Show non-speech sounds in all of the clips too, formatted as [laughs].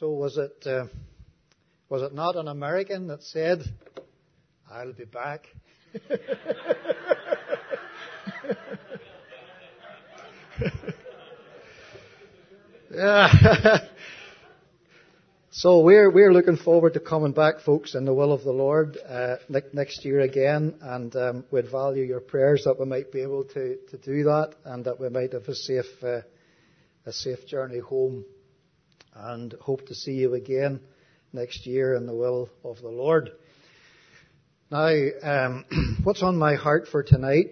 So was it, uh, was it not an American that said, I'll be back? yeah. [laughs] so we're, we're looking forward to coming back, folks, in the will of the Lord uh, next year again, and um, we'd value your prayers that we might be able to, to do that, and that we might have a safe, uh, a safe journey home, and hope to see you again next year in the will of the Lord. Now, um, [clears throat] what's on my heart for tonight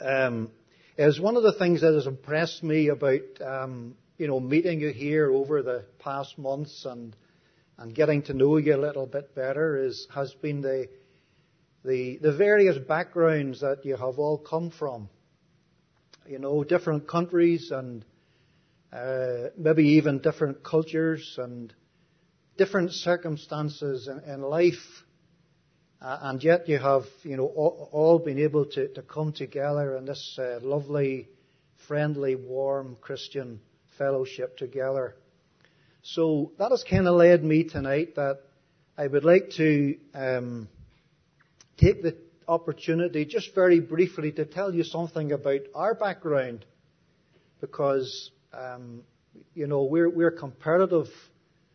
um, is one of the things that has impressed me about um, you know meeting you here over the past months and and getting to know you a little bit better is has been the the the various backgrounds that you have all come from. You know, different countries and uh, maybe even different cultures and different circumstances in, in life uh, and yet you have, you know, all, all been able to, to come together in this uh, lovely, friendly, warm Christian fellowship together. So that has kind of led me tonight that I would like to um, take the opportunity just very briefly to tell you something about our background because um, you know we're we're comparative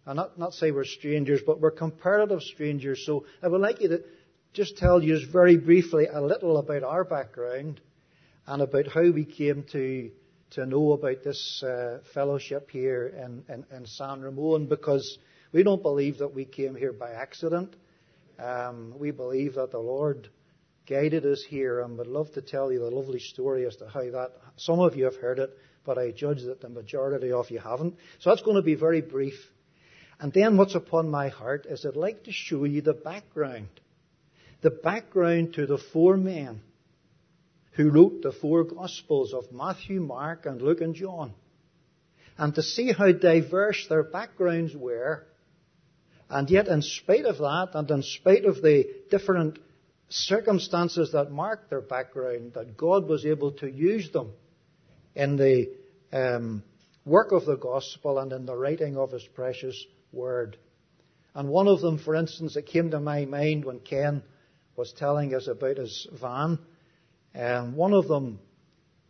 and not, not say we're strangers, but we're comparative strangers. So I would like you to just tell you very briefly a little about our background and about how we came to, to know about this uh, fellowship here in, in, in, San Ramon because we don't believe that we came here by accident. Um, we believe that the Lord guided us here and would love to tell you the lovely story as to how that, some of you have heard it, but I judge that the majority of you haven't. So that's going to be very brief. And then what's upon my heart is I'd like to show you the background. The background to the four men who wrote the four Gospels of Matthew, Mark, and Luke and John. And to see how diverse their backgrounds were. And yet, in spite of that, and in spite of the different circumstances that marked their background, that God was able to use them in the um, work of the gospel and in the writing of His precious word. And one of them, for instance, that came to my mind when Ken was telling us about his van, um, one of them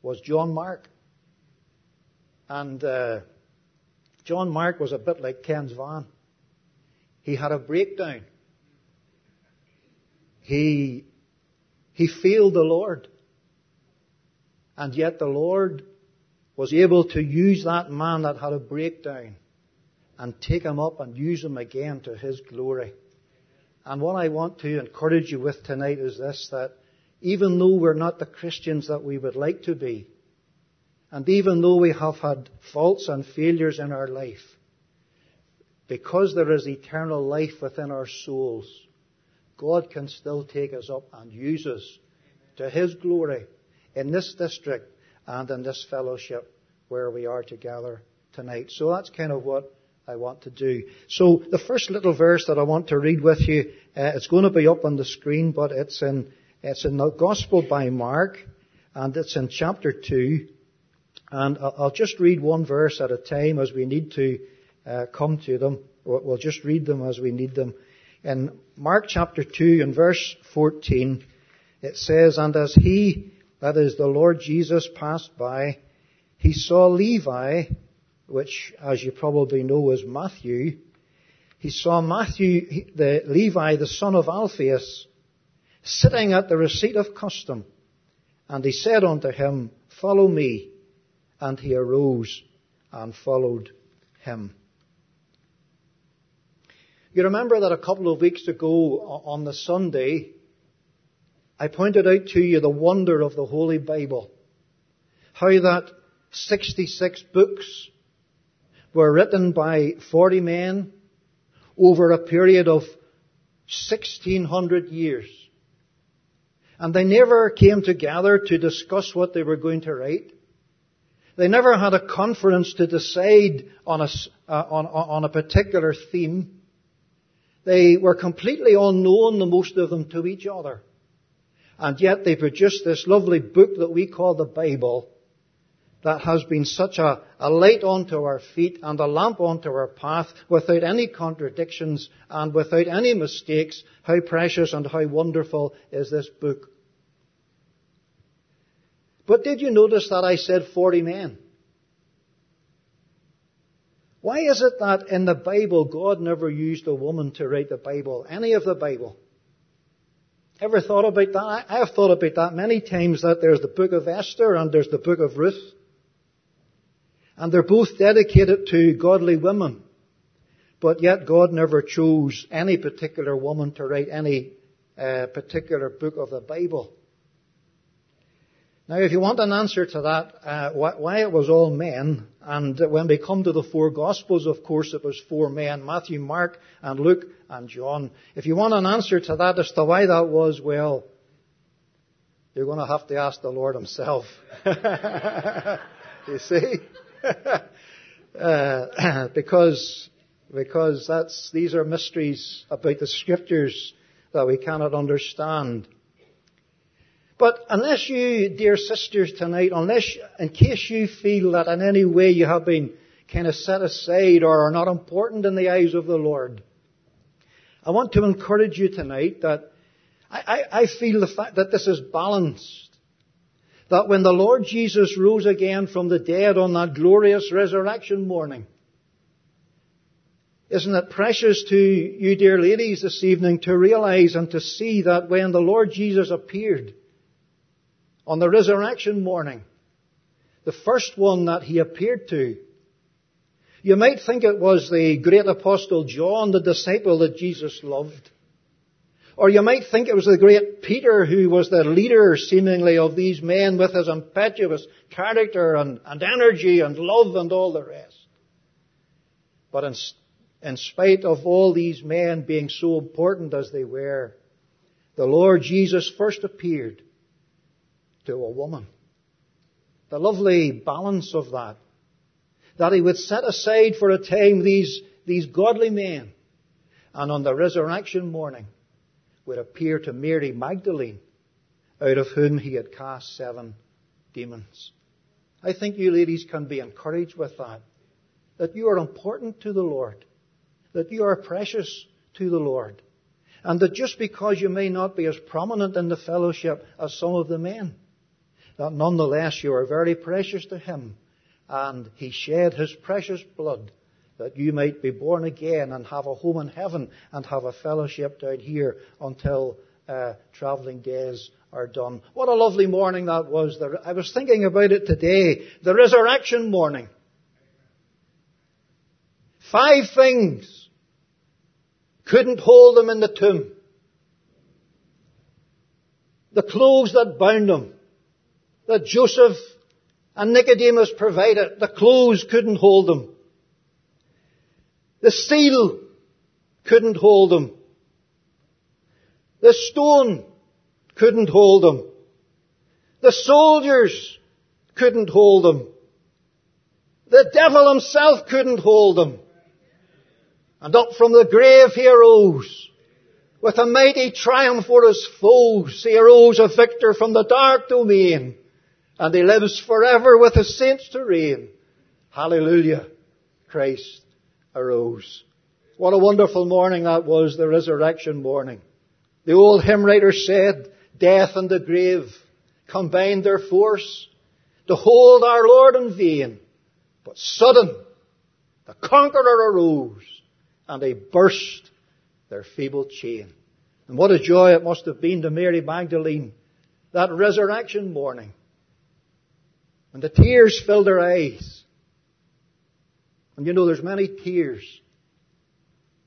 was John Mark. And uh, John Mark was a bit like Ken's van. He had a breakdown. He, he failed the Lord. And yet the Lord was able to use that man that had a breakdown and take him up and use him again to his glory. And what I want to encourage you with tonight is this, that even though we're not the Christians that we would like to be, and even though we have had faults and failures in our life, because there is eternal life within our souls, God can still take us up and use us to His glory in this district and in this fellowship where we are together tonight. So that's kind of what I want to do. So the first little verse that I want to read with you, uh, it's going to be up on the screen, but it's in it's in the Gospel by Mark, and it's in chapter two. And I'll just read one verse at a time as we need to uh, come to them. We'll just read them as we need them. In Mark chapter 2 and verse 14, it says, And as he, that is the Lord Jesus, passed by, he saw Levi, which, as you probably know, was Matthew, he saw Matthew, the Levi, the son of Alphaeus, sitting at the receipt of custom. And he said unto him, Follow me. And he arose and followed him. You remember that a couple of weeks ago on the Sunday, I pointed out to you the wonder of the Holy Bible. How that 66 books were written by 40 men over a period of 1600 years. And they never came together to discuss what they were going to write. They never had a conference to decide on a, uh, on, on a particular theme. They were completely unknown, the most of them, to each other. And yet they produced this lovely book that we call the Bible that has been such a, a light unto our feet and a lamp unto our path without any contradictions and without any mistakes. How precious and how wonderful is this book. But did you notice that I said 40 men? Why is it that in the Bible God never used a woman to write the Bible, any of the Bible? Ever thought about that? I have thought about that many times that there's the book of Esther and there's the book of Ruth. And they're both dedicated to godly women. But yet God never chose any particular woman to write any uh, particular book of the Bible. Now, if you want an answer to that, uh, why it was all men, and when we come to the four Gospels, of course, it was four men, Matthew, Mark, and Luke, and John. If you want an answer to that as to why that was, well, you're going to have to ask the Lord Himself. [laughs] you see? [laughs] uh, [clears throat] because, because that's, these are mysteries about the Scriptures that we cannot understand. But unless you, dear sisters, tonight, unless, in case you feel that in any way you have been kind of set aside or are not important in the eyes of the Lord, I want to encourage you tonight that I, I, I feel the fact that this is balanced. That when the Lord Jesus rose again from the dead on that glorious resurrection morning, isn't it precious to you, dear ladies, this evening to realize and to see that when the Lord Jesus appeared, on the resurrection morning, the first one that he appeared to, you might think it was the great apostle John, the disciple that Jesus loved. Or you might think it was the great Peter who was the leader seemingly of these men with his impetuous character and, and energy and love and all the rest. But in, in spite of all these men being so important as they were, the Lord Jesus first appeared to a woman. The lovely balance of that. That he would set aside for a time these, these godly men and on the resurrection morning would appear to Mary Magdalene out of whom he had cast seven demons. I think you ladies can be encouraged with that. That you are important to the Lord. That you are precious to the Lord. And that just because you may not be as prominent in the fellowship as some of the men, that nonetheless you are very precious to Him, and He shed His precious blood that you might be born again and have a home in heaven and have a fellowship down here until uh, traveling days are done. What a lovely morning that was. I was thinking about it today. The resurrection morning. Five things couldn't hold them in the tomb. The clothes that bound them that Joseph and Nicodemus provided. The clothes couldn't hold them. The seal couldn't hold them. The stone couldn't hold them. The soldiers couldn't hold them. The devil himself couldn't hold them. And up from the grave he arose. With a mighty triumph for his foes, he arose a victor from the dark domain and he lives forever with his saints to reign. Hallelujah. Christ arose. What a wonderful morning that was, the resurrection morning. The old hymn writer said, death and the grave combined their force to hold our Lord in vain. But sudden, the conqueror arose and he burst their feeble chain. And what a joy it must have been to Mary Magdalene that resurrection morning and the tears filled her eyes. And you know, there's many tears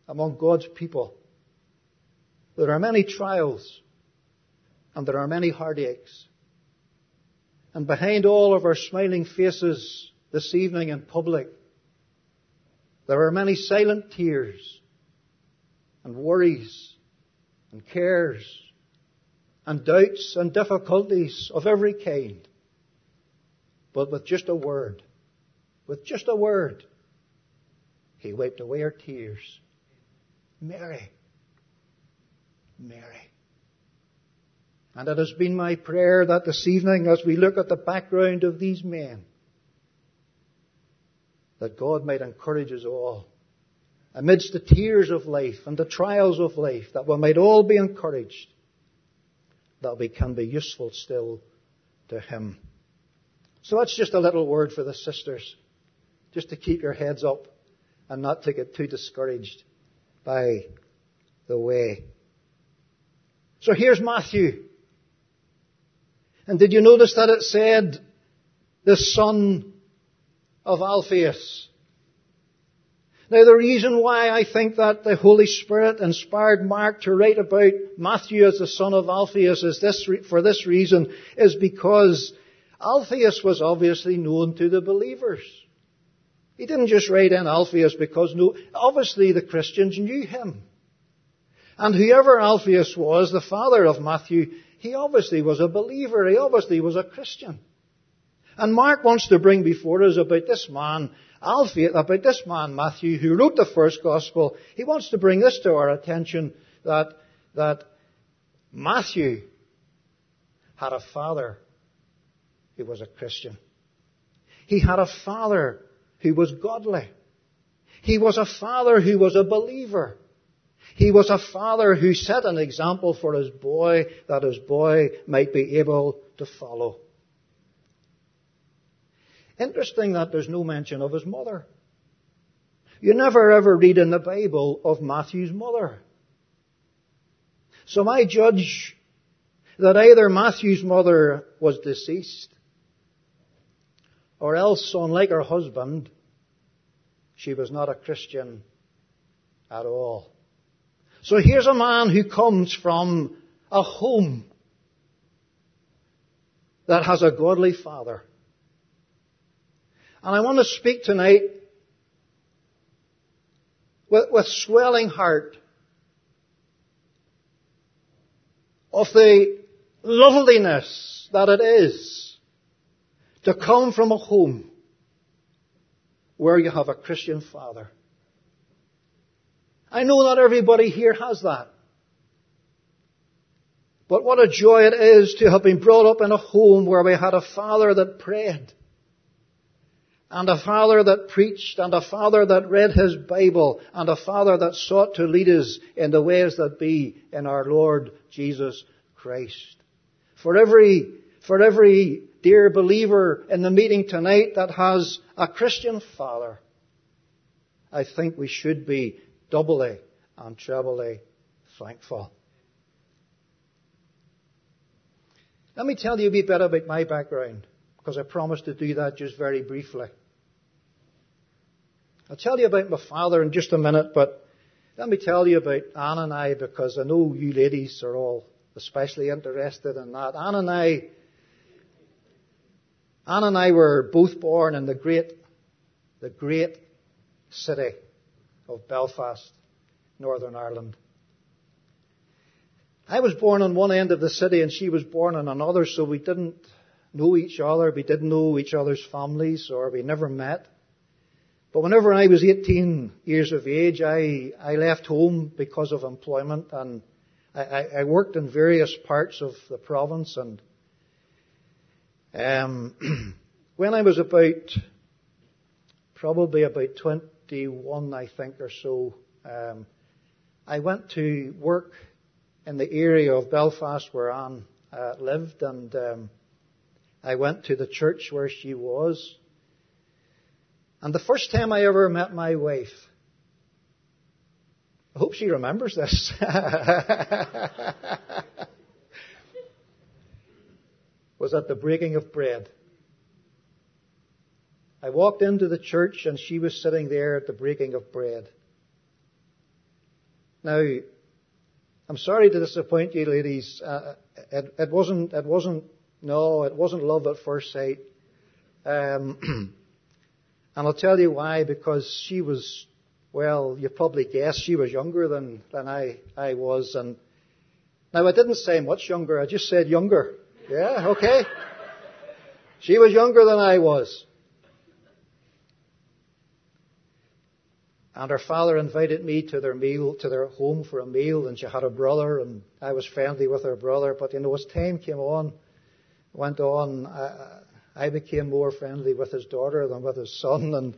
among God's people. There are many trials. And there are many heartaches. And behind all of our smiling faces this evening in public, there are many silent tears and worries and cares and doubts and difficulties of every kind. But with just a word, with just a word, he wiped away her tears. Mary. Mary. And it has been my prayer that this evening, as we look at the background of these men, that God might encourage us all amidst the tears of life and the trials of life, that we might all be encouraged, that we can be useful still to Him. So that's just a little word for the sisters, just to keep your heads up and not to get too discouraged by the way. So here's Matthew. And did you notice that it said the son of Alphaeus? Now the reason why I think that the Holy Spirit inspired Mark to write about Matthew as the son of Alphaeus is this, for this reason, is because Alphaeus was obviously known to the believers. He didn't just write in Alphaeus because no, obviously the Christians knew him. And whoever Alphaeus was, the father of Matthew, he obviously was a believer. He obviously was a Christian. And Mark wants to bring before us about this man, Alphaeus, about this man, Matthew, who wrote the first gospel. He wants to bring this to our attention that, that Matthew had a father who was a Christian. He had a father who was godly. He was a father who was a believer. He was a father who set an example for his boy that his boy might be able to follow. Interesting that there's no mention of his mother. You never ever read in the Bible of Matthew's mother. So I judge that either Matthew's mother was deceased, or else, unlike her husband, she was not a Christian at all. So here's a man who comes from a home that has a godly father. And I want to speak tonight with, with swelling heart of the loveliness that it is to come from a home where you have a Christian father. I know not everybody here has that. But what a joy it is to have been brought up in a home where we had a father that prayed. And a father that preached, and a father that read his Bible, and a father that sought to lead us in the ways that be in our Lord Jesus Christ. For every, for every dear believer in the meeting tonight that has a Christian father, I think we should be doubly and trebly thankful. Let me tell you a bit better about my background, because I promised to do that just very briefly. I'll tell you about my father in just a minute, but let me tell you about Anne and I, because I know you ladies are all especially interested in that. Anne and I, Anne and I were both born in the great, the great city of Belfast, Northern Ireland. I was born on one end of the city and she was born on another, so we didn't know each other, we didn't know each other's families, or we never met. But whenever I was 18 years of age, I, I left home because of employment and I, I worked in various parts of the province and um, [clears throat] when I was about, probably about 21, I think, or so, um, I went to work in the area of Belfast where Anne uh, lived, and um, I went to the church where she was. And the first time I ever met my wife, I hope she remembers this. [laughs] was at the breaking of bread. I walked into the church and she was sitting there at the breaking of bread. Now, I'm sorry to disappoint you, ladies. Uh, it, it, wasn't. It wasn't. No, it wasn't love at first sight. Um, [clears throat] and I'll tell you why. Because she was. Well, you probably guessed she was younger than than I I was. And now I didn't say much younger. I just said younger. Yeah. Okay. She was younger than I was. And her father invited me to their meal, to their home for a meal, and she had a brother, and I was friendly with her brother. But you know, as time came on, went on, I, I became more friendly with his daughter than with his son, and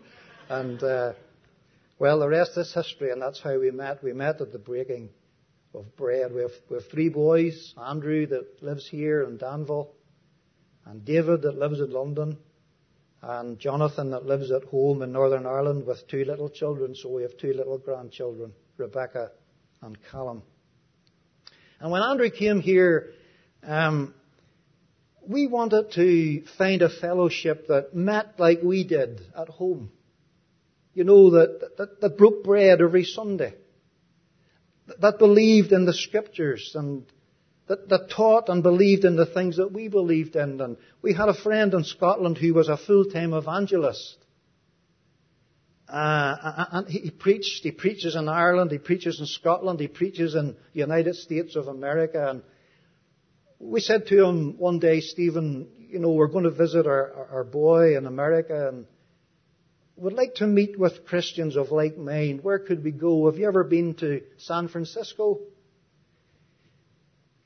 And, uh, well, the rest is history, and that's how we met. We met at the breaking of bread. We have, we have three boys Andrew, that lives here in Danville, and David, that lives in London, and Jonathan, that lives at home in Northern Ireland with two little children. So we have two little grandchildren, Rebecca and Callum. And when Andrew came here, um, we wanted to find a fellowship that met like we did at home. You know, that, that, that broke bread every Sunday. That, believed in the scriptures and that, that taught and believed in the things that we believed in. And we had a friend in Scotland who was a full-time evangelist. Uh, and he preached, he preaches in Ireland, he preaches in Scotland, he preaches in the United States of America. And we said to him one day, Stephen, you know, we're going to visit our, our boy in America and would like to meet with Christians of like mind. Where could we go? Have you ever been to San Francisco?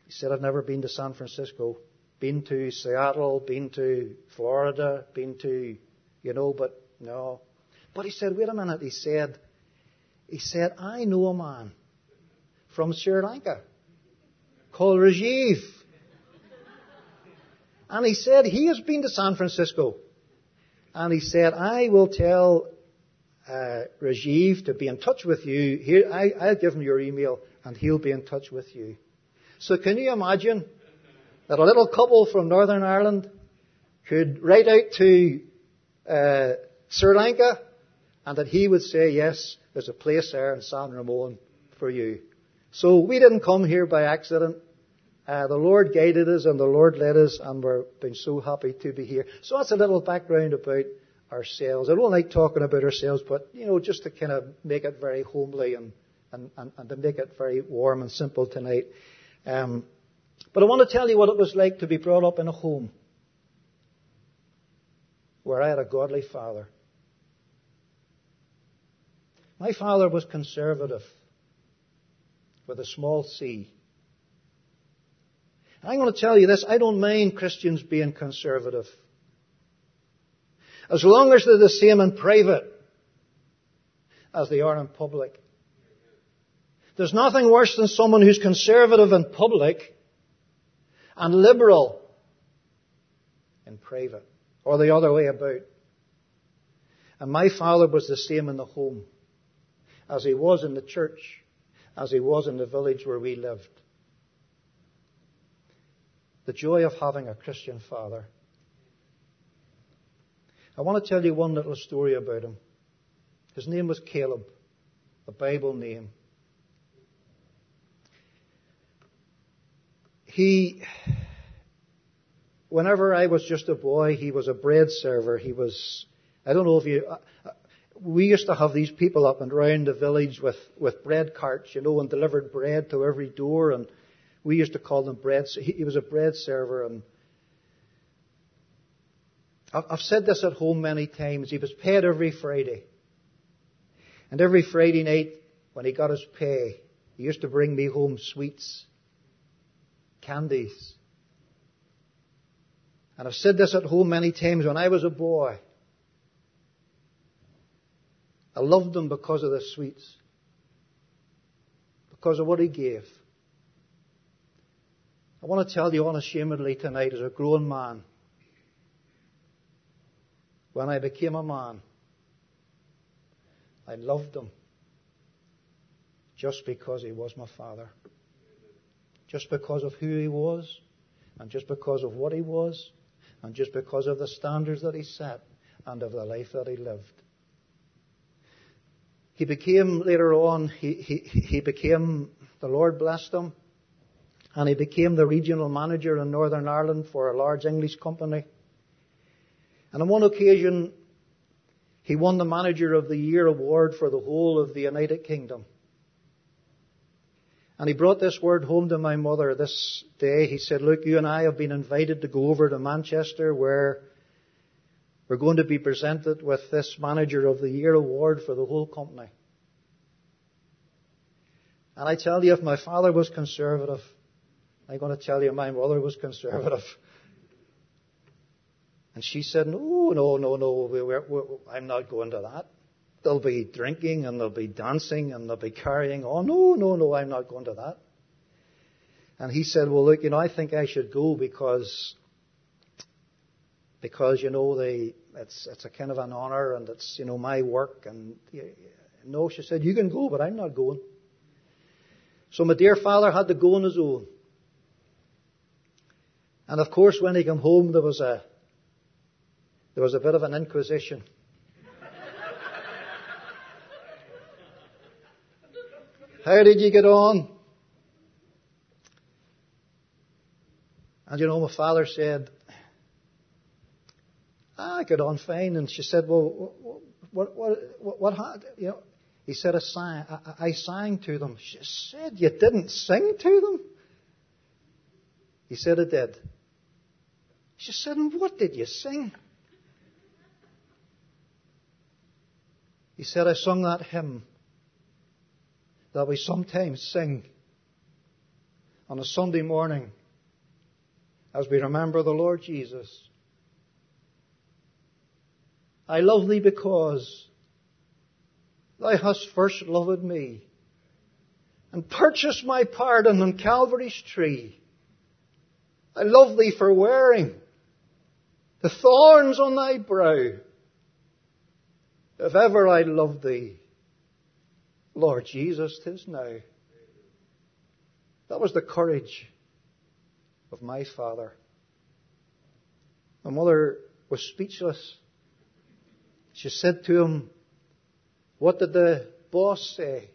He said, I've never been to San Francisco. Been to Seattle, been to Florida, been to, you know, but no. But he said, wait a minute, he said, he said, I know a man from Sri Lanka called Rajiv. And he said, he has been to San Francisco. And he said, I will tell uh, Rajiv to be in touch with you. Here, I, I'll give him your email and he'll be in touch with you. So can you imagine that a little couple from Northern Ireland could write out to uh, Sri Lanka and that he would say, yes, there's a place there in San Ramon for you. So we didn't come here by accident. Uh, the Lord guided us and the Lord led us and we've been so happy to be here. So that's a little background about ourselves. I don't like talking about ourselves, but you know, just to kind of make it very homely and, and, and, and to make it very warm and simple tonight. Um, but I want to tell you what it was like to be brought up in a home where I had a godly father. My father was conservative with a small c. I'm going to tell you this, I don't mind Christians being conservative. As long as they're the same in private as they are in public. There's nothing worse than someone who's conservative in public and liberal in private, or the other way about. And my father was the same in the home as he was in the church, as he was in the village where we lived. The joy of having a Christian father. I want to tell you one little story about him. His name was Caleb, a Bible name. he, whenever I was just a boy, he was a bread server. He was, I don't know if you, uh, uh, we used to have these people up and around the village with, with bread carts, you know, and delivered bread to every door, and we used to call them bread. He, was a bread server, um, and I've said this at home many times. He was paid every Friday, and every Friday night when he got his pay, he used to bring me home sweets candies. And I've said this at home many times when I was a boy. I loved him because of the sweets. Because of what he gave. I want to tell you unashamedly tonight as a grown man, when I became a man, I loved him just because he was my father just because of who he was, and just because of what he was, and just because of the standards that he set, and of the life that he lived. He became, later on, he, he, he became, the Lord blessed him, and he became the regional manager in Northern Ireland for a large English company. And on one occasion, he won the Manager of the Year award for the whole of the United Kingdom. And he brought this word home to my mother this day. He said, look, you and I have been invited to go over to Manchester where we're going to be presented with this Manager of the Year award for the whole company. And I tell you, if my father was conservative, I'm going to tell you my mother was conservative. And she said, no, no, no, no, we're, we're, I'm not going to that. they'll be drinking and they'll be dancing and they'll be carrying on. No, no, no, I'm not going to that. And he said, well, look, you know, I think I should go because, because, you know, they, it's, it's a kind of an honor and it's, you know, my work. And no, she said, you can go, but I'm not going. So my dear father had to go on his own. And of course, when he came home, there was a, there was a bit of an inquisition. How did you get on? And you know, my father said, ah, I got on fine. And she said, well, what, what, what, what, you know, he said, I sang, I, I sang to them. She said, you didn't sing to them? He said, I did. She said, and what did you sing? He said, I sung that hymn that we sometimes sing on a Sunday morning as we remember the Lord Jesus. I love thee because thou hast first loved me and purchased my pardon on Calvary's tree. I love thee for wearing the thorns on thy brow. If ever I loved thee, Lord Jesus, tis now. That was the courage of my father. My mother was speechless. She said to him, What did the boss say?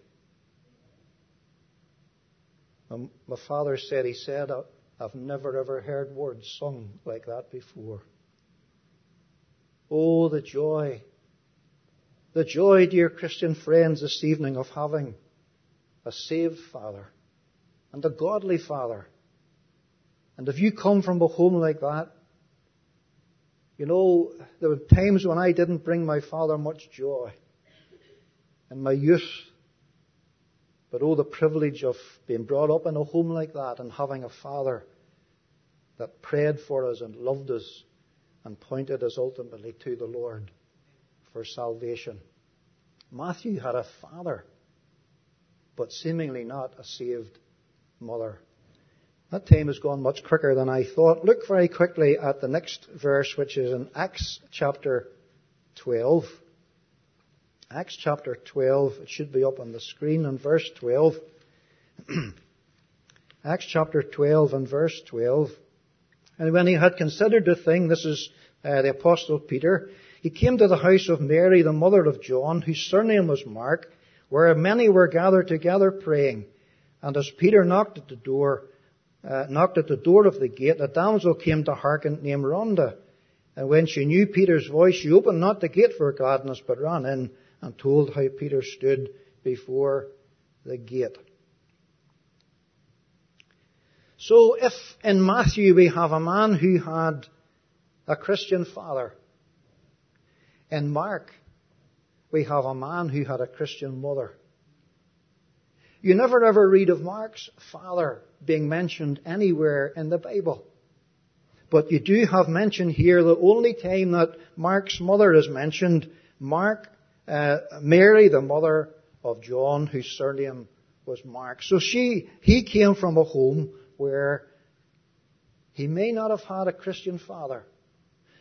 My father said, He said, I've never ever heard words sung like that before. Oh, the joy the joy, dear Christian friends, this evening of having a saved father and a godly father. And if you come from a home like that, you know, there were times when I didn't bring my father much joy in my youth. But oh, the privilege of being brought up in a home like that and having a father that prayed for us and loved us and pointed us ultimately to the Lord for salvation. Matthew had a father, but seemingly not a saved mother. That time has gone much quicker than I thought. Look very quickly at the next verse, which is in Acts chapter 12. Acts chapter 12, it should be up on the screen in verse 12. [clears throat] Acts chapter 12 and verse 12. And when he had considered the thing, this is uh, the apostle Peter, he came to the house of Mary, the mother of John, whose surname was Mark, where many were gathered together praying. And as Peter knocked at the door, uh, knocked at the door of the gate, a damsel came to hearken named Rhoda. And when she knew Peter's voice, she opened not the gate for gladness, but ran in and told how Peter stood before the gate. So if in Matthew we have a man who had a Christian father, in Mark, we have a man who had a Christian mother. You never ever read of Mark's father being mentioned anywhere in the Bible. But you do have mention here the only time that Mark's mother is mentioned, Mark, uh, Mary, the mother of John, whose surname was Mark. So she, he came from a home where he may not have had a Christian father,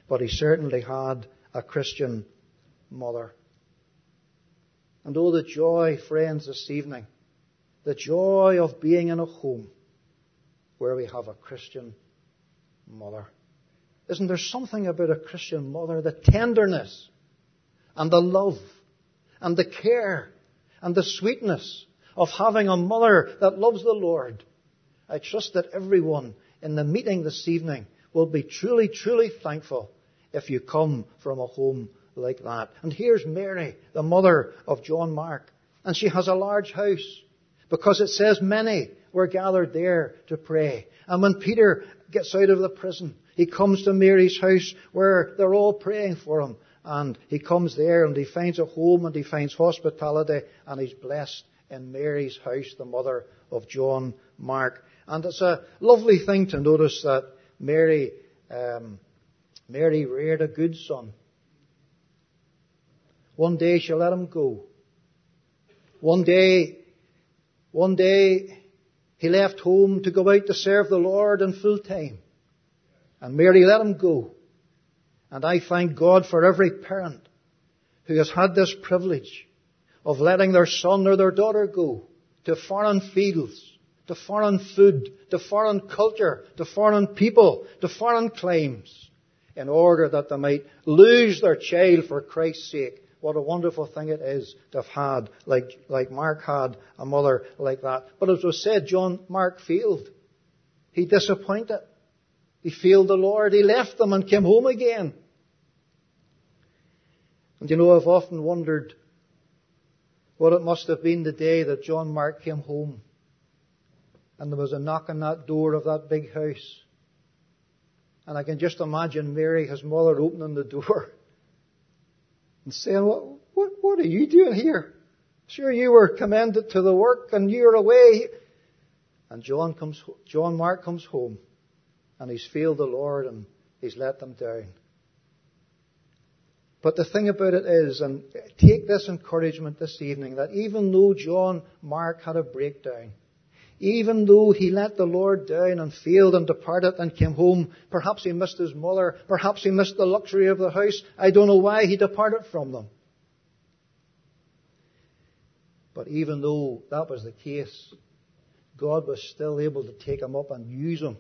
but he certainly had a Christian mother. And oh, the joy, friends, this evening, the joy of being in a home where we have a Christian mother. Isn't there something about a Christian mother? The tenderness and the love and the care and the sweetness of having a mother that loves the Lord. I trust that everyone in the meeting this evening will be truly, truly thankful if you come from a home like that. And here's Mary, the mother of John Mark. And she has a large house because it says many were gathered there to pray. And when Peter gets out of the prison, he comes to Mary's house where they're all praying for him. And he comes there and he finds a home and he finds hospitality and he's blessed in Mary's house, the mother of John Mark. And it's a lovely thing to notice that Mary um, Mary reared a good son. One day she'll let him go. One day, one day he left home to go out to serve the Lord in full time. And Mary let him go. And I thank God for every parent who has had this privilege of letting their son or their daughter go to foreign fields, to foreign food, the foreign culture, the foreign people, the foreign claims, in order that they might lose their child for Christ's sake. What a wonderful thing it is to have had, like, like Mark had, a mother like that. But as was said, John Mark failed. He disappointed. He failed the Lord. He left them and came home again. And you know, I've often wondered what it must have been the day that John Mark came home and there was a knock on that door of that big house. And I can just imagine Mary, his mother, opening the door [laughs] and saying, what, what, what are you doing here? Sure, you were commended to the work and you're away. And John comes, John Mark comes home and he's failed the Lord and he's let them down. But the thing about it is, and take this encouragement this evening, that even though John Mark had a breakdown, even though he let the Lord down and failed and departed and came home, perhaps he missed his mother, perhaps he missed the luxury of the house, I don't know why he departed from them. But even though that was the case, God was still able to take him up and use him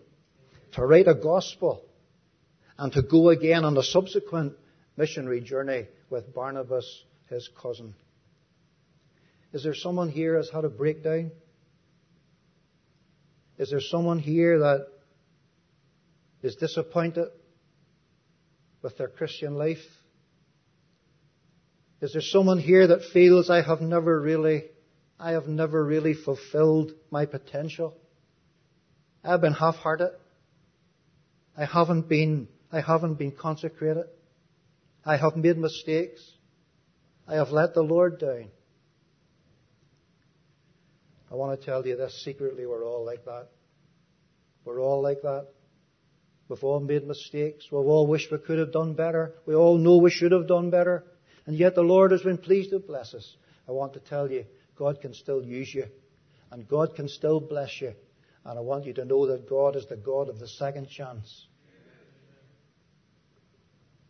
to write a gospel and to go again on a subsequent missionary journey with Barnabas, his cousin. Is there someone here who has had a breakdown? Is there someone here that is disappointed with their Christian life? Is there someone here that feels I have never really, I have never really fulfilled my potential? I've been half-hearted. I haven't been, I haven't been consecrated. I have made mistakes. I have let the Lord down. I want to tell you this secretly, we're all like that. We're all like that. We've all made mistakes. We've all wished we could have done better. We all know we should have done better. And yet the Lord has been pleased to bless us. I want to tell you, God can still use you. And God can still bless you. And I want you to know that God is the God of the second chance.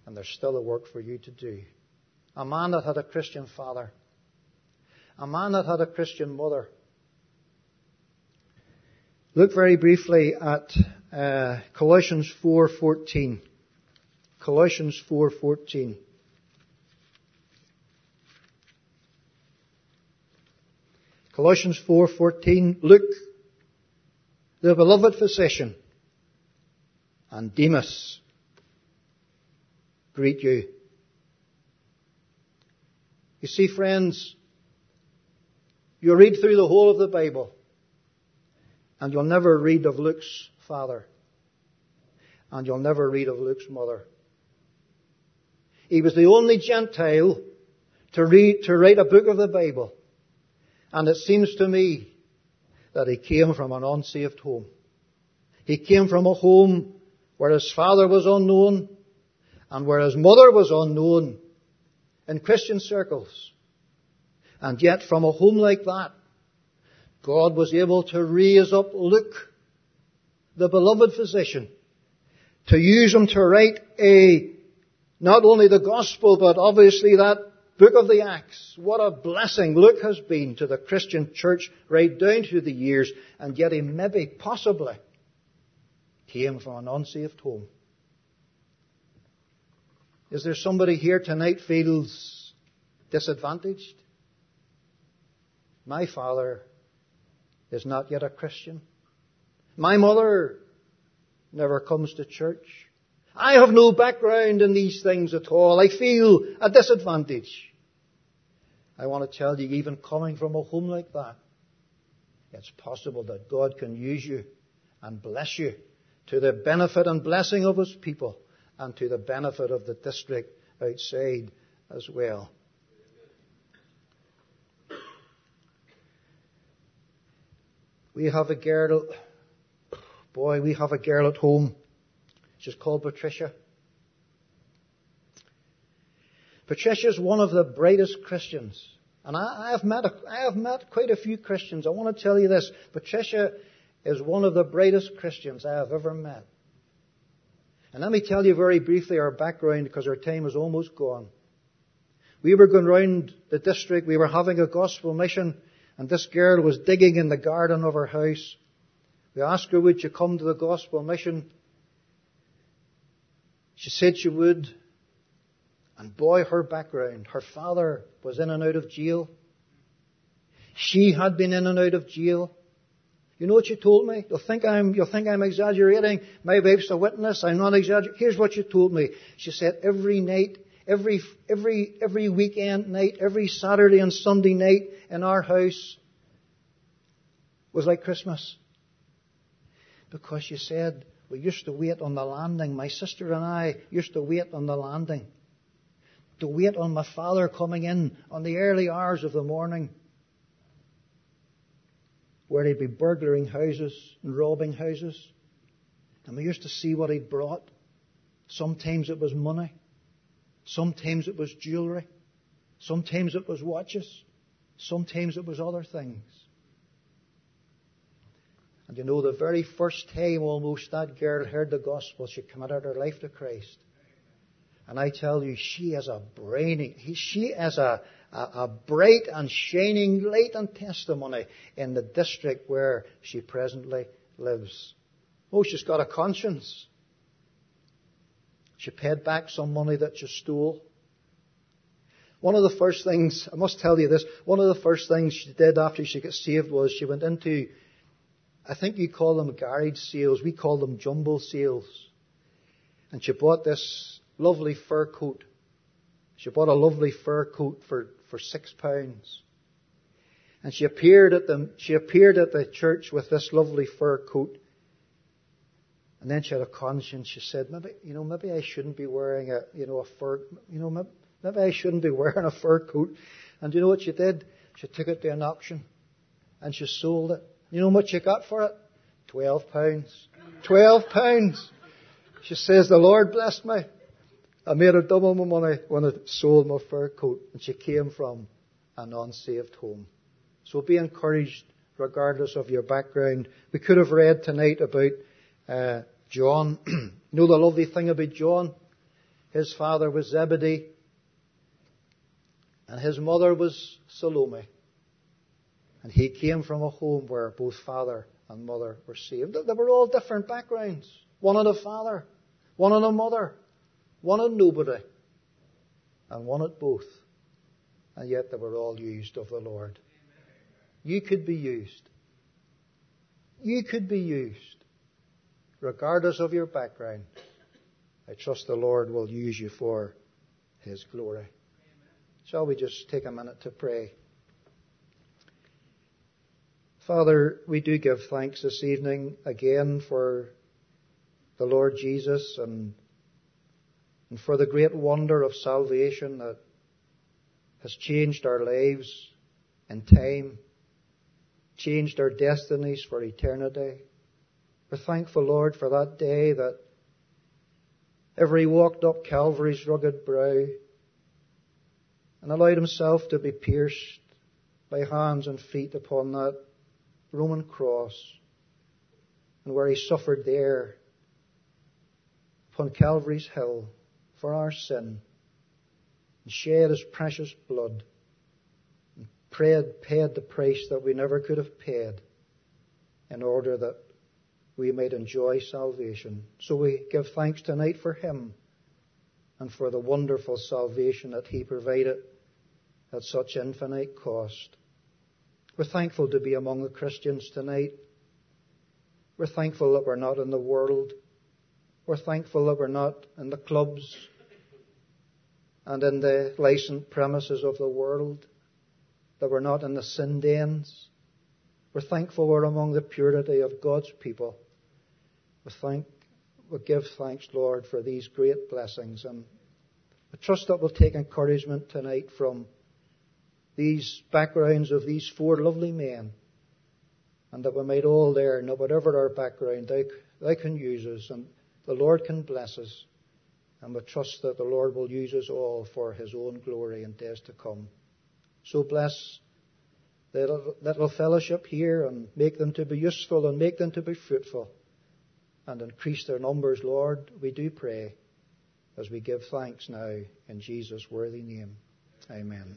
And there's still a work for you to do. A man that had a Christian father. A man that had a Christian mother. Look very briefly at uh, Colossians 4:14. Colossians 4:14. Colossians 4:14 Luke the beloved physician and Demas greet you. You see, friends, you read through the whole of the Bible, and you'll never read of Luke's father, and you'll never read of Luke's mother. He was the only Gentile to read, to write a book of the Bible. And it seems to me that he came from an unsaved home. He came from a home where his father was unknown, and where his mother was unknown in Christian circles. And yet from a home like that, God was able to raise up Luke, the beloved physician, to use him to write a, not only the gospel, but obviously that book of the Acts. What a blessing Luke has been to the Christian church right down through the years, and yet he maybe, possibly, came from an unsaved home. Is there somebody here tonight feels disadvantaged? My father is not yet a Christian. My mother never comes to church. I have no background in these things at all. I feel a disadvantage. I want to tell you, even coming from a home like that, it's possible that God can use you and bless you to the benefit and blessing of His people and to the benefit of the district outside as well. We have a girl, boy, we have a girl at home. She's called Patricia. Patricia is one of the brightest Christians. And I, I, have met a, I have met quite a few Christians. I want to tell you this. Patricia is one of the brightest Christians I have ever met. And let me tell you very briefly our background because our time is almost gone. We were going round the district, we were having a gospel mission, and this girl was digging in the garden of her house. We asked her, would you come to the gospel mission? She said she would. And boy, her background. Her father was in and out of jail. She had been in and out of jail. You know what she told me? You'll think I'm, you'll think I'm exaggerating. My wife's a witness. I'm not exaggerating. Here's what she told me. She said every night, every, every, every weekend night, every Saturday and Sunday night in our house was like Christmas. Because you said, we used to wait on the landing. My sister and I used to wait on the landing. To wait on my father coming in on the early hours of the morning where he'd be burglaring houses and robbing houses. And we used to see what he'd brought. Sometimes it was money. Sometimes it was jewelry. Sometimes it was watches. Sometimes it was other things. And you know, the very first time almost that girl heard the gospel, she committed her life to Christ. And I tell you, she is a brainy, she is a, a, a bright and shining light and testimony in the district where she presently lives. Oh, she's got a conscience. She paid back some money that she stole. One of the first things, I must tell you this, one of the first things she did after she got saved was she went into, I think you call them garage sales, we call them jumble sales. And she bought this lovely fur coat. She bought a lovely fur coat for for six pounds. And she appeared at the, she appeared at the church with this lovely fur coat. And then she had a conscience. She said, maybe, you know, maybe I shouldn't be wearing a, you know, a fur, you know, maybe, maybe I shouldn't be [laughs] wearing a fur coat. And do you know what she did? She took it to an auction and she sold it. You know what she got for it? Twelve pounds. Twelve pounds. She says, the Lord blessed me. I made her double my money when I sold my fur coat, and she came from an unsaved home. So be encouraged regardless of your background. We could have read tonight about uh, John. [clears throat] know the lovely thing about John? His father was Zebedee, and his mother was Salome. And he came from a home where both father and mother were saved. They were all different backgrounds. One on the father, one on the mother one on nobody, and one at both. And yet they were all used of the Lord. You could be used. You could be used, regardless of your background. I trust the Lord will use you for His glory. Shall we just take a minute to pray? Father, we do give thanks this evening again for the Lord Jesus and and for the great wonder of salvation that has changed our lives in time, changed our destinies for eternity. We're thankful, Lord, for that day that ever he walked up Calvary's rugged brow and allowed himself to be pierced by hands and feet upon that Roman cross and where he suffered there upon Calvary's hill for our sin and shed his precious blood and paid, paid the price that we never could have paid in order that we might enjoy salvation. So we give thanks tonight for him and for the wonderful salvation that he provided at such infinite cost. We're thankful to be among the Christians tonight. We're thankful that we're not in the world. We're thankful that we're not in the clubs and in the licensed premises of the world, that we're not in the sin dens. We're thankful we're among the purity of God's people. We thank, we give thanks, Lord, for these great blessings. And I trust that we'll take encouragement tonight from these backgrounds of these four lovely men. And that we might all learn that whatever our background, they, they can use us and the Lord can bless us And we trust that the Lord will use us all for His own glory in days to come. So bless the little fellowship here and make them to be useful and make them to be fruitful and increase their numbers, Lord, we do pray as we give thanks now in Jesus' worthy name. Amen.